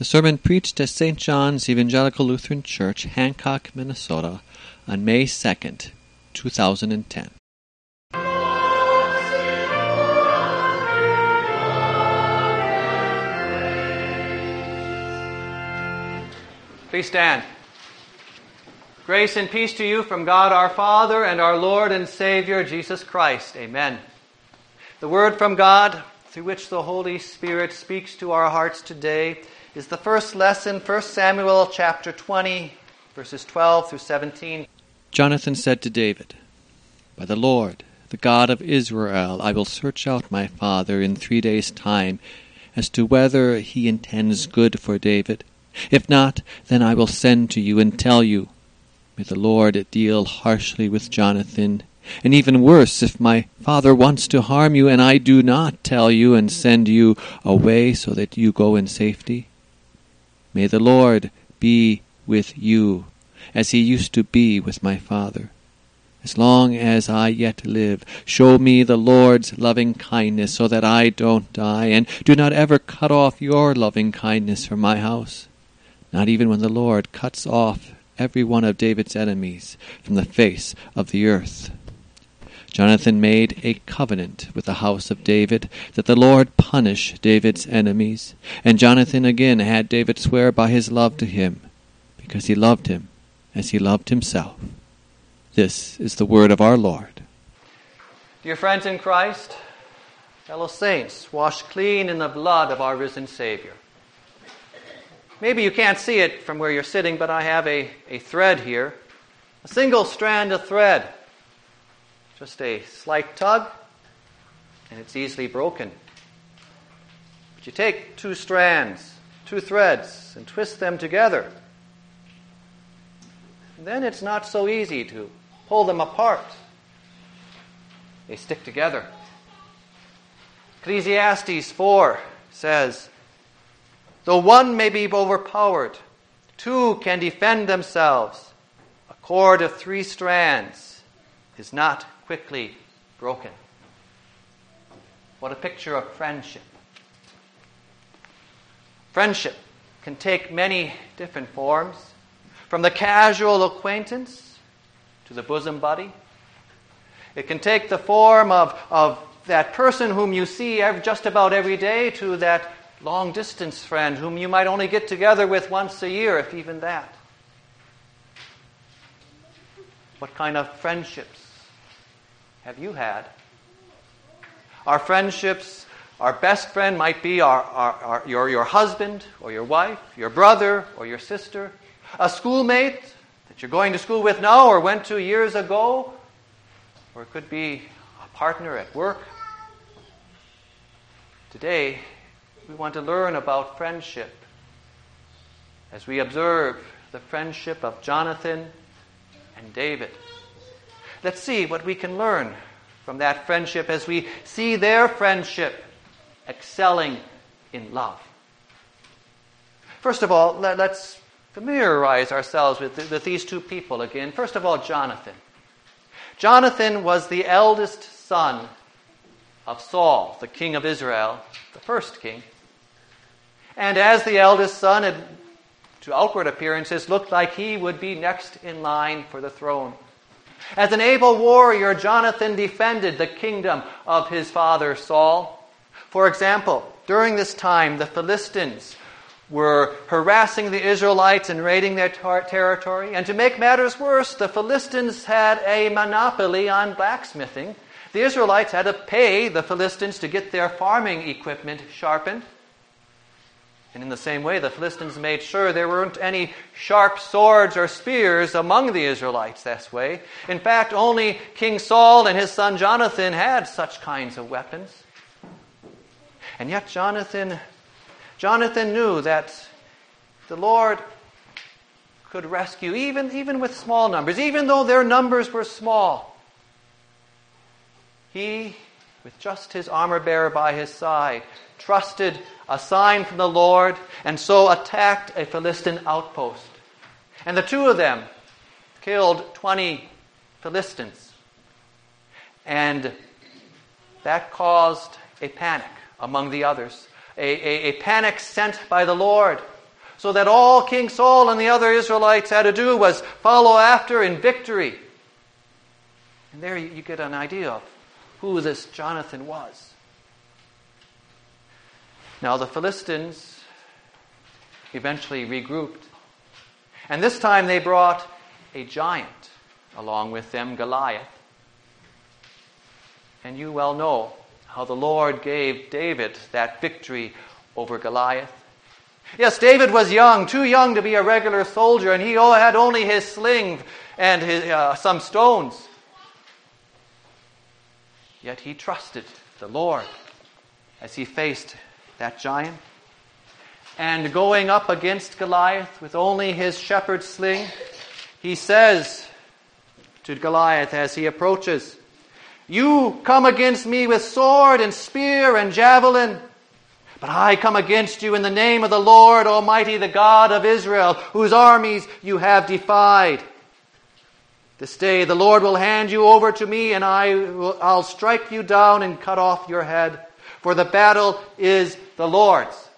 The sermon preached at St. John's Evangelical Lutheran Church, Hancock, Minnesota, on May 2nd, 2010. Please stand. Grace and peace to you from God our Father and our Lord and Savior Jesus Christ. Amen. The word from God, through which the Holy Spirit speaks to our hearts today, is the first lesson, 1 Samuel chapter 20, verses 12 through 17. Jonathan said to David, By the Lord, the God of Israel, I will search out my father in three days' time as to whether he intends good for David. If not, then I will send to you and tell you. May the Lord deal harshly with Jonathan, and even worse if my father wants to harm you and I do not tell you and send you away so that you go in safety. May the Lord be with you as he used to be with my father. As long as I yet live, show me the Lord's loving kindness so that I don't die, and do not ever cut off your loving kindness from my house not even when the Lord cuts off every one of David's enemies from the face of the earth. Jonathan made a covenant with the house of David that the Lord punish David's enemies, and Jonathan again had David swear by his love to him, because he loved him as he loved himself. This is the word of our Lord. Dear friends in Christ, fellow saints, washed clean in the blood of our risen Savior. Maybe you can't see it from where you're sitting, but I have a, a thread here. A single strand of thread. Just a slight tug, and it's easily broken. But you take two strands, two threads, and twist them together. Then it's not so easy to pull them apart. They stick together. Ecclesiastes 4 says, Though one may be overpowered, two can defend themselves. A cord of three strands is not quickly broken. What a picture of friendship. Friendship can take many different forms, from the casual acquaintance to the bosom buddy. It can take the form of, of that person whom you see just about every day to that long distance friend whom you might only get together with once a year, if even that. What kind of friendships have you had? Our friendships, our best friend might be our, our, our, your, your husband or your wife, your brother or your sister, a schoolmate that you're going to school with now or went to years ago, or it could be a partner at work. Today, we want to learn about friendship as we observe the friendship of Jonathan and David. Let's see what we can learn from that friendship as we see their friendship excelling in love. First of all, let, us familiarize ourselves with, with these two people again. First of all, Jonathan. Jonathan was the eldest son of Saul, the king of Israel, the first king. And as the eldest son, it, to outward appearances, looked like he would be next in line for the throne. As an able warrior, Jonathan defended the kingdom of his father Saul. For example, during this time, the Philistines were harassing the Israelites and raiding their tar- territory. And to make matters worse, the Philistines had a monopoly on blacksmithing. The Israelites had to pay the Philistines to get their farming equipment sharpened. And in the same way, the Philistines made sure there weren't any sharp swords or spears among the Israelites this way. In fact, only King Saul and his son Jonathan had such kinds of weapons. And yet Jonathan Jonathan knew that the Lord could rescue even, even with small numbers, even though their numbers were small. He, with just his armor bearer by his side, trusted a sign from the Lord, and so attacked a Philistine outpost. And the two of them killed 20 Philistines. And that caused a panic among the others. A, a, a, panic sent by the Lord so that all King Saul and the other Israelites had to do was follow after in victory. And there you get an idea of who this Jonathan was. Now, the Philistines eventually regrouped. And this time they brought a giant along with them, Goliath. And you well know how the Lord gave David that victory over Goliath. Yes, David was young, too young to be a regular soldier, and he had only his sling and his, uh, some stones. Yet he trusted the Lord as he faced that giant. And going up against Goliath with only his shepherd's sling, he says to Goliath as he approaches, You come against me with sword and spear and javelin. But I come against you in the name of the Lord Almighty, the God of Israel, whose armies you have defied. This day the Lord will hand you over to me, and I will, I'll strike you down and cut off your head. For the battle is the Lord's.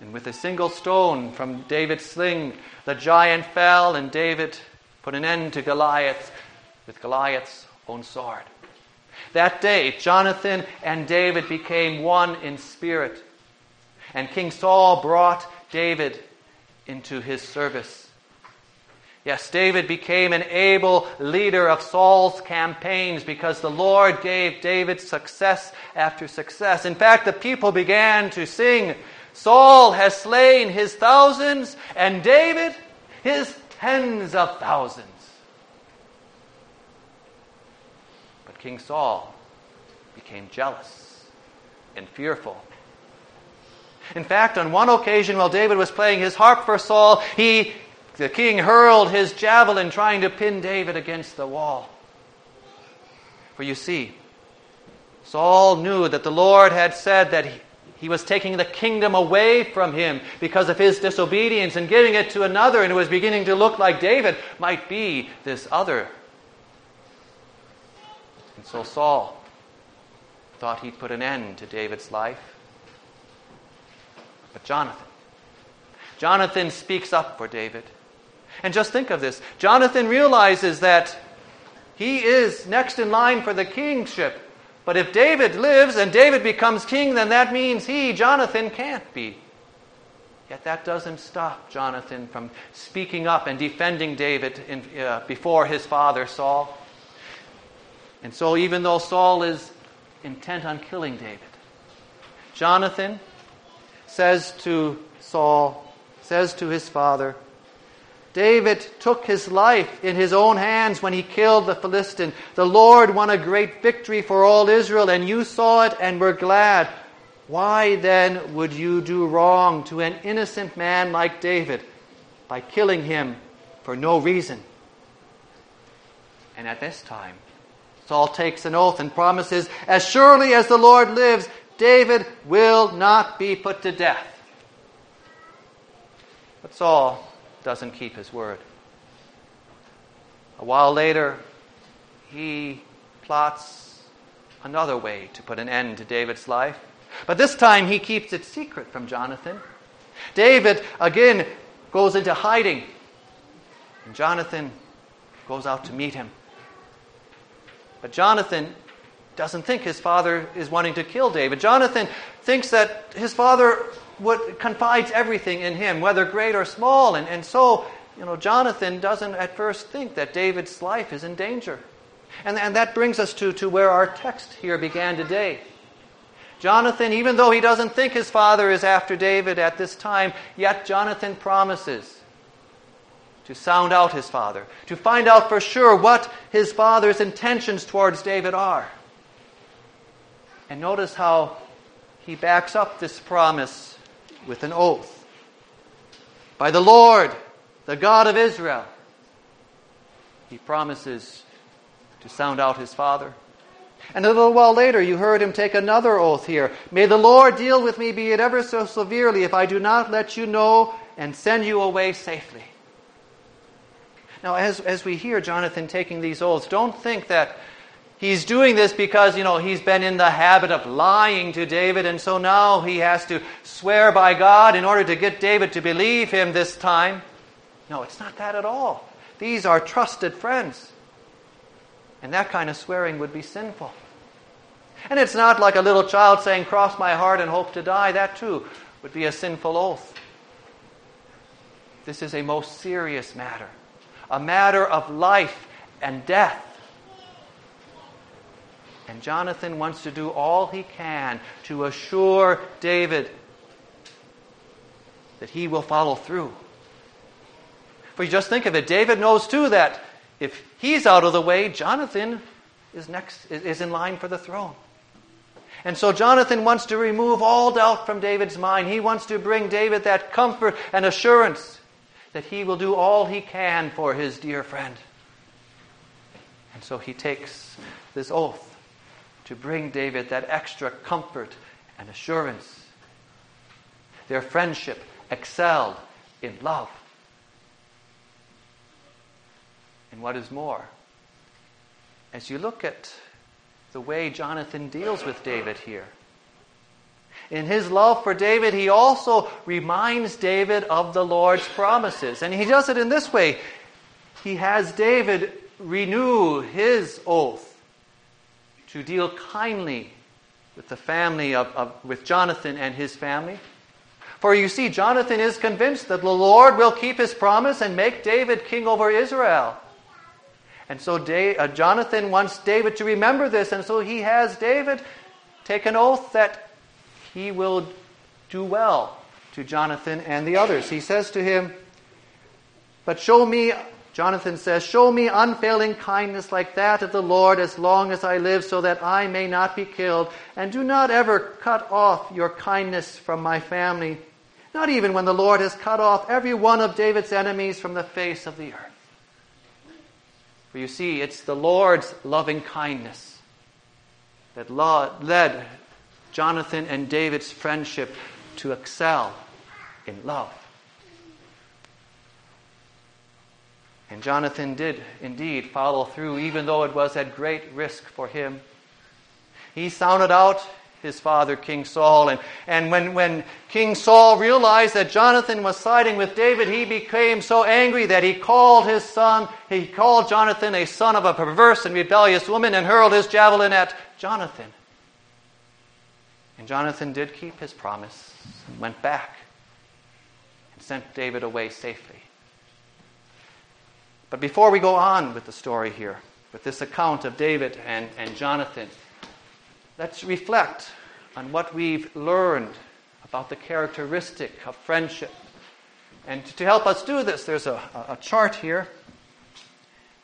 And with a single stone from David's sling, the giant fell, and David put an end to Goliath with Goliath's own sword. That day, Jonathan and David became one in spirit. And King Saul brought David into his service. Yes, David became an able leader of Saul's campaigns because the Lord gave David success after success. In fact, the people began to sing, Saul has slain his thousands, and David his tens of thousands. But King Saul became jealous and fearful. In fact, on one occasion while David was playing his harp for Saul, he the king hurled his javelin trying to pin David against the wall. For you see, Saul knew that the Lord had said that he, he was taking the kingdom away from him because of his disobedience and giving it to another, and it was beginning to look like David might be this other. And so Saul thought he'd put an end to David's life. But Jonathan, Jonathan speaks up for David. And just think of this Jonathan realizes that he is next in line for the kingship. But if David lives and David becomes king, then that means he, Jonathan, can't be. Yet that doesn't stop Jonathan from speaking up and defending David in, uh, before his father Saul. And so, even though Saul is intent on killing David, Jonathan says to Saul, says to his father, David took his life in his own hands when he killed the Philistine. The Lord won a great victory for all Israel, and you saw it and were glad. Why then would you do wrong to an innocent man like David by killing him for no reason? And at this time, Saul takes an oath and promises, As surely as the Lord lives, David will not be put to death. But Saul doesn't keep his word. A while later, he plots another way to put an end to David's life. But this time he keeps it secret from Jonathan. David again goes into hiding, and Jonathan goes out to meet him. But Jonathan doesn't think his father is wanting to kill David. Jonathan thinks that his father confides everything in him, whether great or small. And, and so, you know, Jonathan doesn't at first think that David's life is in danger. And, and that brings us to, to where our text here began today. Jonathan, even though he doesn't think his father is after David at this time, yet Jonathan promises to sound out his father, to find out for sure what his father's intentions towards David are. And notice how he backs up this promise with an oath. By the Lord, the God of Israel, he promises to sound out his father. And a little while later, you heard him take another oath here. May the Lord deal with me, be it ever so severely, if I do not let you know and send you away safely. Now, as, as we hear Jonathan taking these oaths, don't think that he's doing this because, you know, he's been in the habit of lying to David, and so now he has to swear by God in order to get David to believe him this time. No, it's not that at all. These are trusted friends. And that kind of swearing would be sinful. And it's not like a little child saying, Cross my heart and hope to die. That too would be a sinful oath. This is a most serious matter, a matter of life and death. And Jonathan wants to do all he can to assure David that he will follow through. For you just think of it, David knows too that if he's out of the way, Jonathan is next is in line for the throne. And so Jonathan wants to remove all doubt from David's mind. He wants to bring David that comfort and assurance that he will do all he can for his dear friend. And so he takes this oath to bring David that extra comfort and assurance. Their friendship excelled in love. And what is more, as you look at the way Jonathan deals with David here, in his love for David, he also reminds David of the Lord's promises. And he does it in this way he has David renew his oath to deal kindly with the family of, of, with Jonathan and his family. For you see, Jonathan is convinced that the Lord will keep his promise and make David king over Israel. And so Dave, uh, Jonathan wants David to remember this, and so he has David take an oath that he will do well to Jonathan and the others. He says to him, But show me, Jonathan says, Show me unfailing kindness like that of the Lord as long as I live, so that I may not be killed. And do not ever cut off your kindness from my family, not even when the Lord has cut off every one of David's enemies from the face of the earth. For you see, it's the Lord's loving kindness that led Jonathan and David's friendship to excel in love. And Jonathan did indeed follow through, even though it was at great risk for him. He sounded out his father, King Saul. And, and when, when King Saul realized that Jonathan was siding with David, he became so angry that he called his son, he called Jonathan a son of a perverse and rebellious woman and hurled his javelin at Jonathan. And Jonathan did keep his promise and went back and sent David away safely. But before we go on with the story here, with this account of David and, and Jonathan, Let's reflect on what we've learned about the characteristic of friendship. And to help us do this, there's a, a chart here.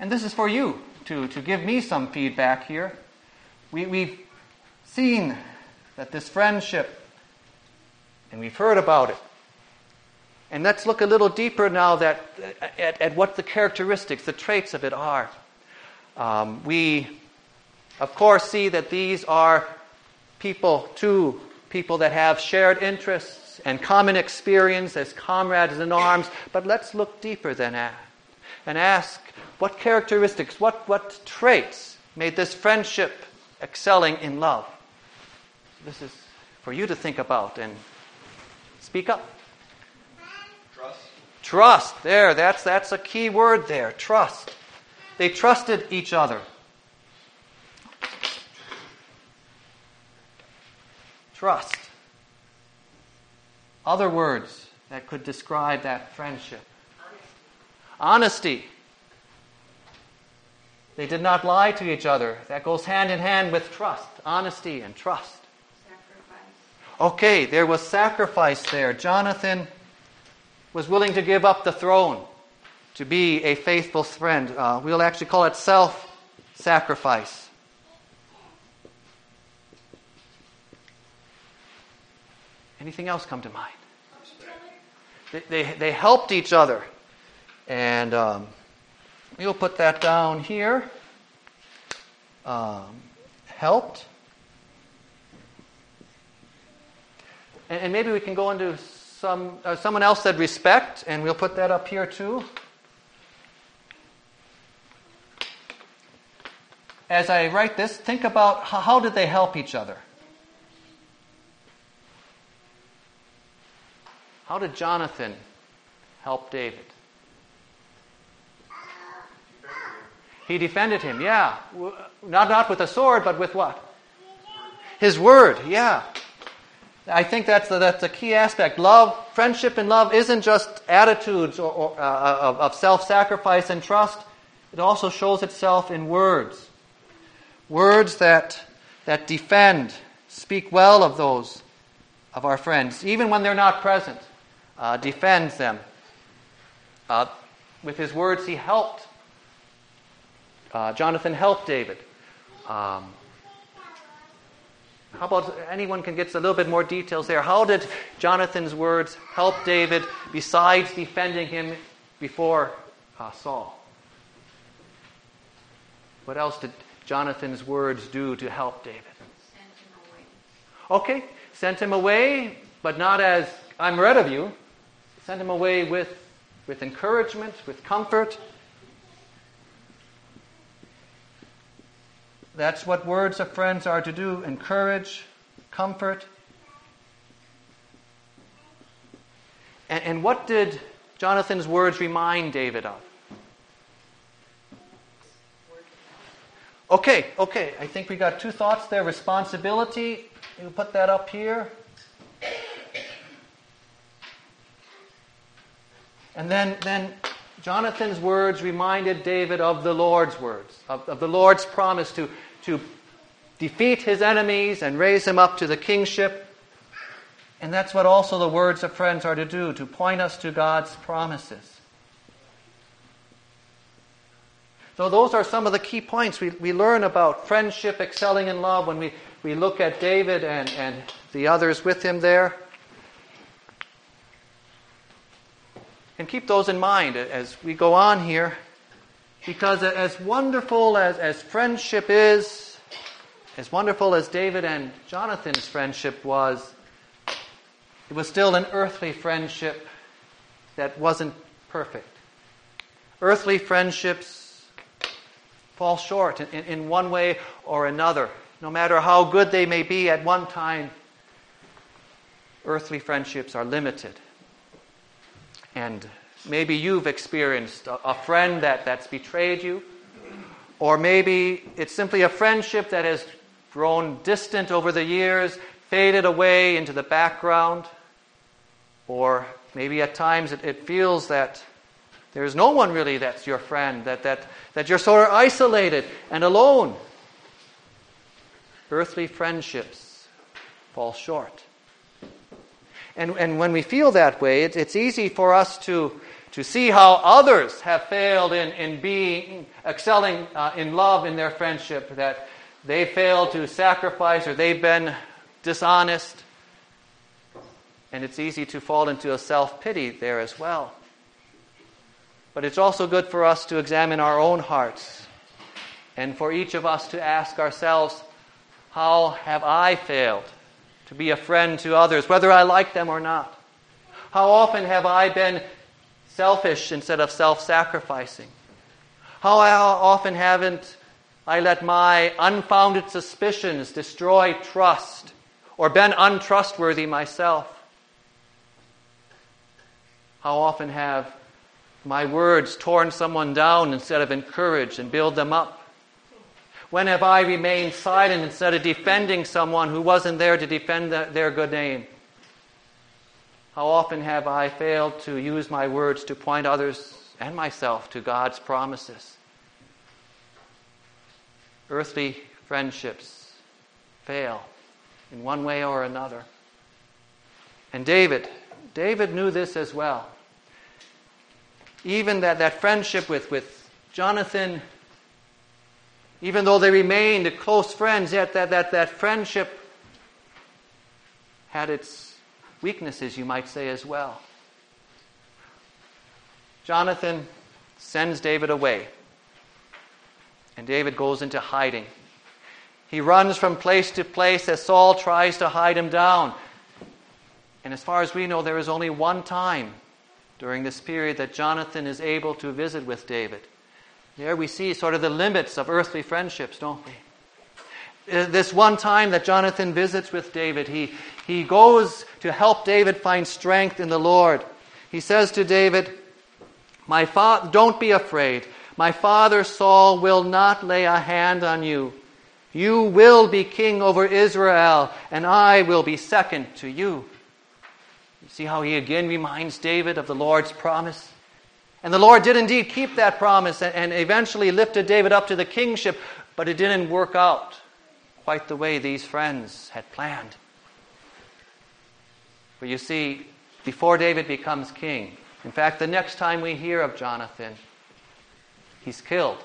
And this is for you to, to give me some feedback here. We, we've seen that this friendship, and we've heard about it. And let's look a little deeper now that, at, at what the characteristics, the traits of it are. Um, we of course, see that these are people, two people that have shared interests and common experience as comrades in arms. But let's look deeper than that and ask what characteristics, what, what traits made this friendship excelling in love? This is for you to think about and speak up. Trust. There, that's, that's a key word there. Trust. They trusted each other. Trust. Other words that could describe that friendship. Honesty. They did not lie to each other. That goes hand in hand with trust. Honesty and trust. Sacrifice. Okay, there was sacrifice there. Jonathan was willing to give up the throne to be a faithful friend. Uh, we'll actually call it self sacrifice. Anything else come to mind? They, they, they helped each other. And um, we'll put that down here. Um, helped. And, and, maybe we can go into some. Uh, someone else said respect, and we'll put that up here too. as I write this, think about how, how did they help each other? How did Jonathan help David? He defended him, yeah. Not, not with a sword, but with what? His word, yeah. I think that's the, that's a key aspect. Love, friendship and love isn't just attitudes or, or uh, of, of self sacrifice and trust, it also shows itself in words. Words that, that defend, speak well of those of our friends, even when they're not present, uh, defends them. Uh, with his words, he helped. Uh, Jonathan helped David. Um, how about anyone can get a little bit more details there? How did Jonathan's words help David besides defending him before uh, Saul? What else did Jonathan's words do to help David? Okay, sent him away, but not as I'm rid of you. Sent him away with, with encouragement, with comfort. That's what words of friends are to do encourage, comfort. And, and what did Jonathan's words remind David of? Okay, okay. I think we got two thoughts there. Responsibility. You put that up here. And then, then Jonathan's words reminded David of the Lord's words, of, of the Lord's promise to, to defeat his enemies and raise him up to the kingship. And that's what also the words of friends are to do, to point us to God's promises. So, those are some of the key points we, we learn about friendship excelling in love when we, we look at David and, and the others with him there. And keep those in mind as we go on here, because as wonderful as, as friendship is, as wonderful as David and Jonathan's friendship was, it was still an earthly friendship that wasn't perfect. Earthly friendships fall short in, in one way or another. No matter how good they may be at one time, earthly friendships are limited. And maybe you've experienced a, a friend that, that's betrayed you, or maybe it's simply a friendship that has grown distant over the years, faded away into the background, or maybe at times it, it feels that there's no one really that's your friend, that, that, that you're sort of isolated and alone. Earthly friendships fall short. And, and when we feel that way, it, it's easy for us to, to see how others have failed in, in being, excelling uh, in love in their friendship, that they failed to sacrifice or they've been dishonest. And it's easy to fall into a self pity there as well. But it's also good for us to examine our own hearts and for each of us to ask ourselves, how have I failed to be a friend to others, whether I like them or not? How often have I been selfish instead of self sacrificing? How often haven't I let my unfounded suspicions destroy trust or been untrustworthy myself? How often have my words torn someone down instead of encourage and build them up? When have I remained silent instead of defending someone who wasn't there to defend their good name? How often have I failed to use my words to point others and myself to God's promises? Earthly friendships fail in one way or another. And David, David knew this as well even that, that friendship with, with Jonathan, even though they remained close friends, yet that, that, that friendship had its weaknesses, you might say, as well. Jonathan sends David away, and David goes into hiding. He runs from place to place as Saul tries to hide him down. And as far as we know, there is only one time during this period that Jonathan is able to visit with David. There we see sort of the limits of earthly friendships, don't we? Uh, this one time that Jonathan visits with David, he, he goes to help David find strength in the Lord. He says to David, My fa- Don't be afraid. My father Saul will not lay a hand on you. You will be king over Israel, and I will be second to you. You see how he again reminds David of the Lord's promise? And the Lord did indeed keep that promise and, eventually lifted David up to the kingship, but it didn't work out quite the way these friends had planned. For you see, before David becomes king, in fact, the next time we hear of Jonathan, he's killed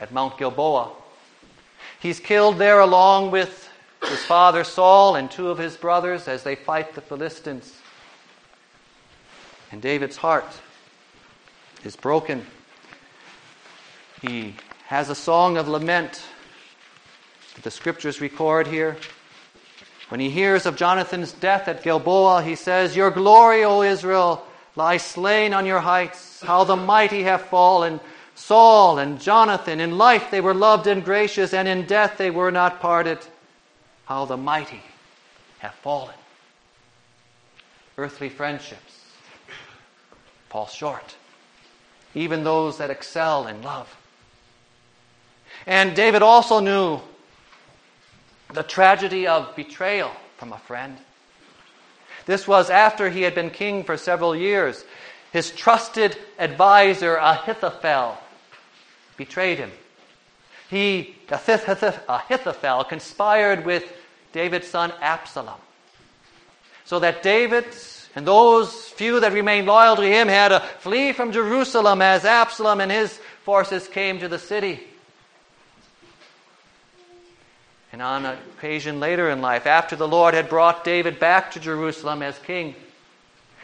at Mount Gilboa. He's killed there along with his father Saul and two of his brothers as they fight the Philistines. And David's heart is broken. He has a song of lament that the scriptures record here. When he hears of Jonathan's death at Gilboa, he says, Your glory, O Israel, lies slain on your heights. How the mighty have fallen. Saul and Jonathan, in life they were loved and gracious, and in death they were not parted. How the mighty have fallen. Earthly friendships fall short, even those that excel in love. And David also knew the tragedy of betrayal from a friend. This was after he had been king for several years. His trusted advisor, Ahithophel, betrayed him. He, Ahithophel, conspired with David's son Absalom. So that David and those few that remained loyal to him had to flee from Jerusalem as Absalom and his forces came to the city. And on occasion later in life, after the Lord had brought David back to Jerusalem as king,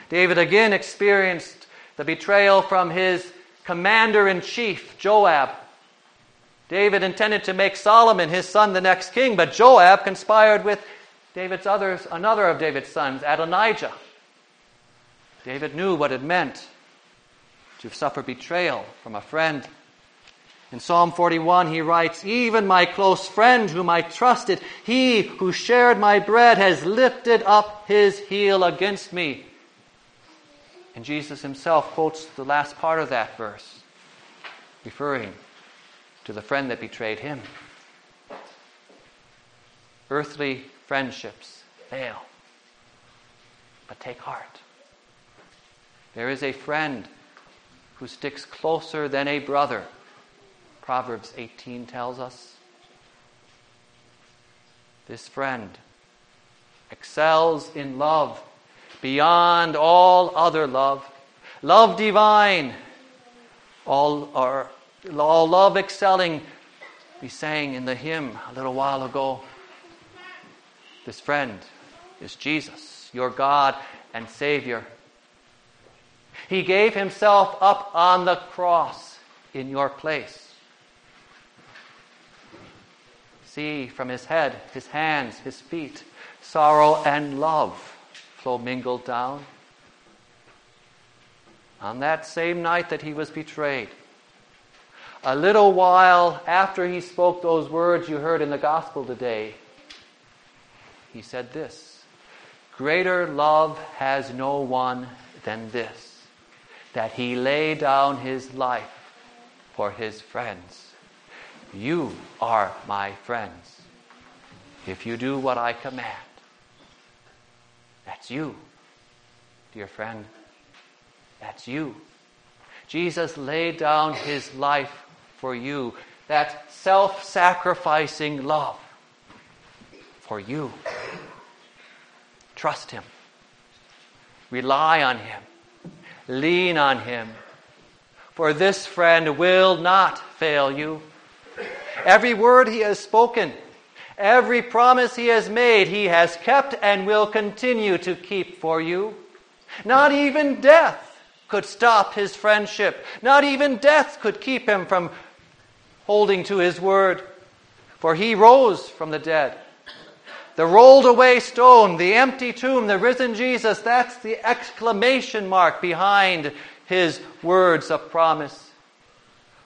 David again experienced the betrayal from his commander in chief, Joab. David intended to make Solomon, his son, the next king, but Joab conspired with David's others, another of David's sons, Adonijah. David knew what it meant to suffer betrayal from a friend. In Psalm 41, he writes, Even my close friend whom I trusted, he who shared my bread, has lifted up his heel against me. And Jesus himself quotes the last part of that verse, referring to the friend that betrayed him. Earthly friendships fail, but take heart. There is a friend who sticks closer than a brother Proverbs 18 tells us. This friend excels in love beyond all other love, love divine, all, or, all love excelling. We sang in the hymn a little while ago. This friend is Jesus, your God and Savior. He gave himself up on the cross in your place. See from his head, his hands, his feet, sorrow and love mingled down. On that same night that he was betrayed, a little while after he spoke those words you heard in the gospel today, he said this Greater love has no one than this, that he lay down his life for his friends. You are my friends if you do what I command. You, dear friend. That's you. Jesus laid down his life for you. That self sacrificing love for you. Trust him. Rely on him. Lean on him. For this friend will not fail you. Every word he has spoken, every promise he has made, he has kept and will continue to keep for you. Not even death could stop his friendship. Not even death could keep him from holding to his word. For he rose from the dead. The rolled away stone, the empty tomb, the risen Jesus, that's the exclamation mark behind his words of promise.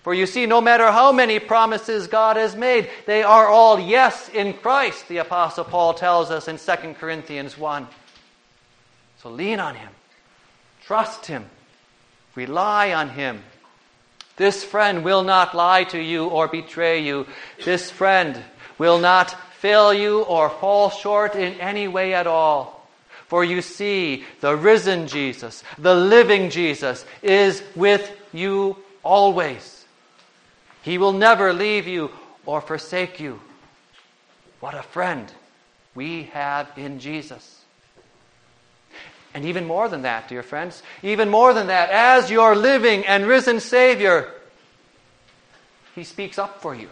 For you see, no matter how many promises God has made, they are all yes in Christ, the Apostle Paul tells us in 2 Corinthians 1. So lean on Him, trust Him, rely on Him. This friend will not lie to you or betray you. This friend will not fail you or fall short in any way at all. For you see, the risen Jesus, the living Jesus, is with you always. He will never leave you or forsake you. What a friend we have in Jesus. And even more than that, dear friends, even more than that, as your living and risen Savior, He speaks up for you.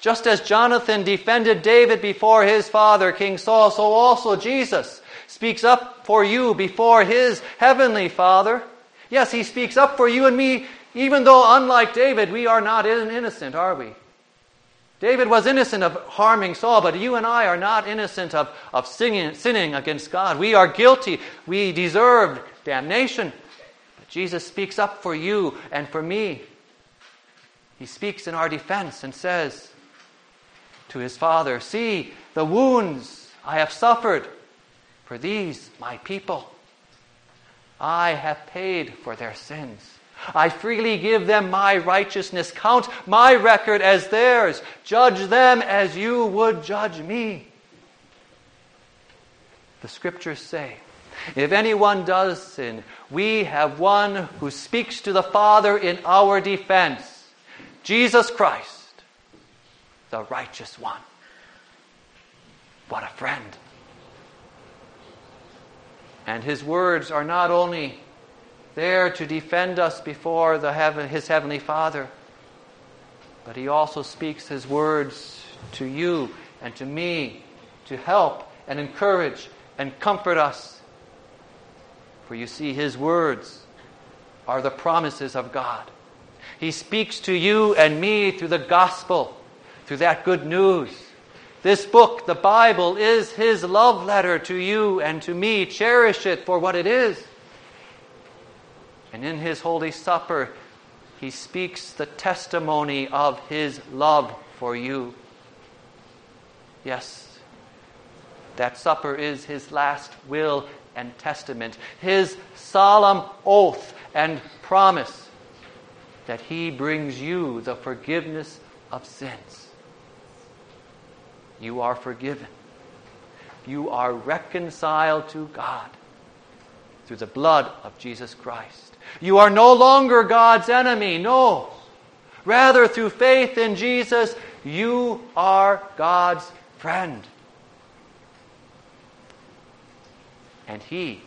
Just as Jonathan defended David before his father, King Saul, so also Jesus speaks up for you before his heavenly Father. Yes, he speaks up for you and me even though, unlike David, we are not innocent, are we? David was innocent of harming Saul, but you and I are not innocent of, of sinning, against God. We are guilty. We deserve damnation. But Jesus speaks up for you and for me. He speaks in our defense and says to his Father, See the wounds I have suffered for these, my people. I have paid for their sins. I freely give them my righteousness. Count my record as theirs. Judge them as you would judge me. The scriptures say, if anyone does sin, we have one who speaks to the Father in our defense Jesus Christ, the righteous one. What a friend. And his words are not only there to defend us before the heaven, his heavenly Father. But he also speaks his words to you and to me to help and encourage and comfort us. For you see, his words are the promises of God. He speaks to you and me through the gospel, through that good news. This book, the Bible, is his love letter to you and to me. Cherish it for what it is. And in his Holy Supper, he speaks the testimony of his love for you. Yes, that supper is his last will and testament, his solemn oath and promise that he brings you the forgiveness of sins. You are forgiven. You are reconciled to God through the blood of Jesus Christ. You are no longer God's enemy. No. Rather, through faith in Jesus, you are God's friend. And He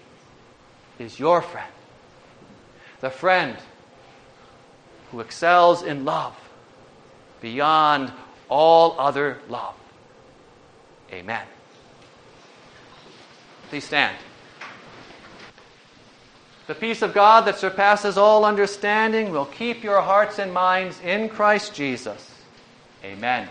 is your friend. The friend who excels in love beyond all other love. Amen. Please stand. The peace of God that surpasses all understanding will keep your hearts and minds in Christ Jesus. Amen.